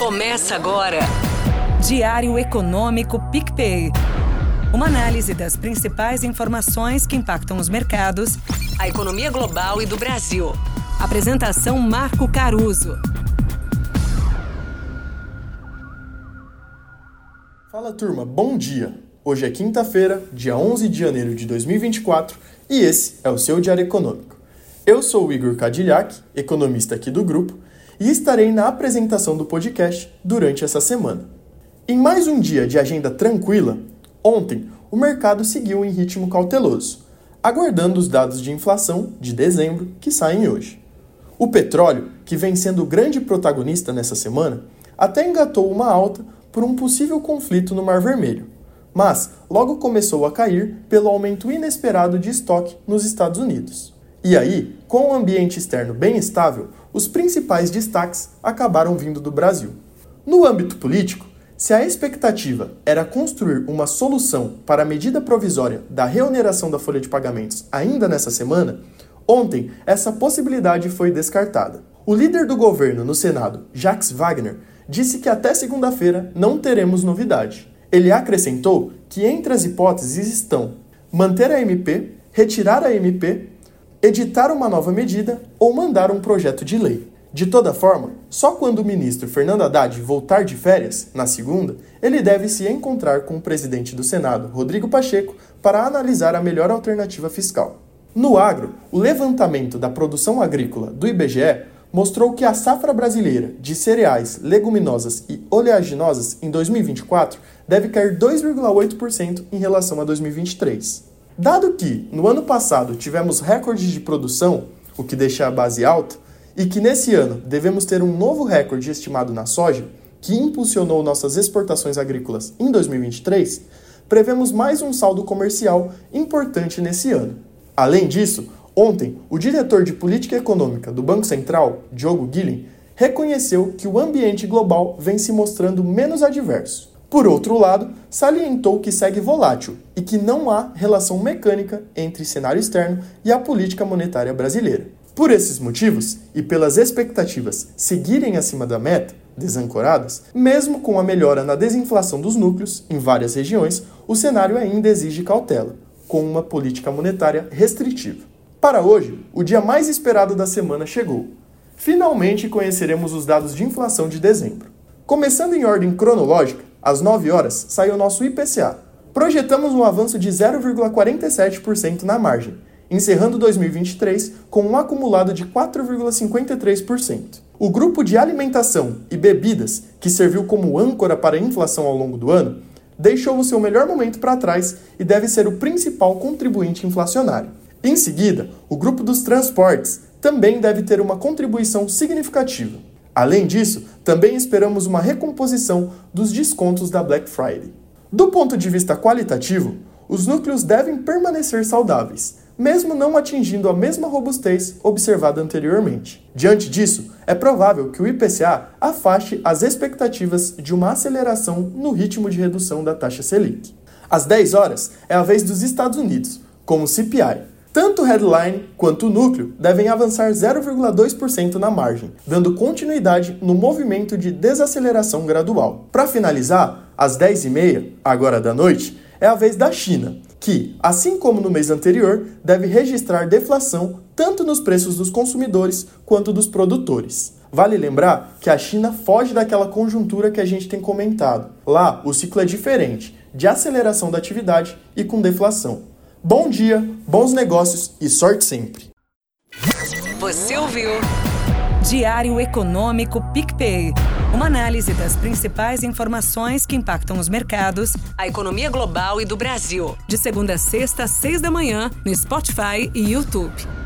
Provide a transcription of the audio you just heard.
Começa agora. Diário Econômico PicPay. Uma análise das principais informações que impactam os mercados, a economia global e do Brasil. Apresentação Marco Caruso. Fala turma, bom dia! Hoje é quinta-feira, dia 11 de janeiro de 2024 e esse é o seu Diário Econômico. Eu sou o Igor Cadillac, economista aqui do grupo, e estarei na apresentação do podcast durante essa semana. Em mais um dia de agenda tranquila, ontem o mercado seguiu em ritmo cauteloso, aguardando os dados de inflação de dezembro que saem hoje. O petróleo, que vem sendo o grande protagonista nessa semana, até engatou uma alta por um possível conflito no Mar Vermelho, mas logo começou a cair pelo aumento inesperado de estoque nos Estados Unidos. E aí, com o ambiente externo bem estável, os principais destaques acabaram vindo do Brasil. No âmbito político, se a expectativa era construir uma solução para a medida provisória da reoneração da folha de pagamentos ainda nessa semana, ontem essa possibilidade foi descartada. O líder do governo no Senado, Jacques Wagner, disse que até segunda-feira não teremos novidade. Ele acrescentou que entre as hipóteses estão manter a MP, retirar a MP editar uma nova medida ou mandar um projeto de lei. De toda forma, só quando o ministro Fernando Haddad voltar de férias, na segunda, ele deve se encontrar com o presidente do Senado, Rodrigo Pacheco, para analisar a melhor alternativa fiscal. No agro, o levantamento da produção agrícola do IBGE mostrou que a safra brasileira de cereais, leguminosas e oleaginosas em 2024 deve cair 2,8% em relação a 2023. Dado que no ano passado tivemos recordes de produção, o que deixa a base alta, e que nesse ano devemos ter um novo recorde estimado na soja, que impulsionou nossas exportações agrícolas em 2023, prevemos mais um saldo comercial importante nesse ano. Além disso, ontem, o diretor de política econômica do Banco Central, Diogo Guilhem, reconheceu que o ambiente global vem se mostrando menos adverso. Por outro lado, salientou que segue volátil e que não há relação mecânica entre cenário externo e a política monetária brasileira. Por esses motivos, e pelas expectativas seguirem acima da meta, desancoradas, mesmo com a melhora na desinflação dos núcleos em várias regiões, o cenário ainda exige cautela, com uma política monetária restritiva. Para hoje, o dia mais esperado da semana chegou. Finalmente conheceremos os dados de inflação de dezembro. Começando em ordem cronológica, às 9 horas, saiu nosso IPCA. Projetamos um avanço de 0,47% na margem, encerrando 2023 com um acumulado de 4,53%. O grupo de alimentação e bebidas, que serviu como âncora para a inflação ao longo do ano, deixou o seu melhor momento para trás e deve ser o principal contribuinte inflacionário. Em seguida, o grupo dos transportes também deve ter uma contribuição significativa. Além disso, também esperamos uma recomposição dos descontos da Black Friday. Do ponto de vista qualitativo, os núcleos devem permanecer saudáveis, mesmo não atingindo a mesma robustez observada anteriormente. Diante disso, é provável que o IPCA afaste as expectativas de uma aceleração no ritmo de redução da taxa Selic. Às 10 horas é a vez dos Estados Unidos, com o CPI, tanto o headline quanto o núcleo devem avançar 0,2% na margem, dando continuidade no movimento de desaceleração gradual. Para finalizar, às 10h30, agora da noite, é a vez da China, que, assim como no mês anterior, deve registrar deflação tanto nos preços dos consumidores quanto dos produtores. Vale lembrar que a China foge daquela conjuntura que a gente tem comentado. Lá, o ciclo é diferente, de aceleração da atividade e com deflação. Bom dia, bons negócios e sorte sempre. Você ouviu? Diário Econômico PicPay. Uma análise das principais informações que impactam os mercados, a economia global e do Brasil. De segunda a sexta, às seis da manhã, no Spotify e YouTube.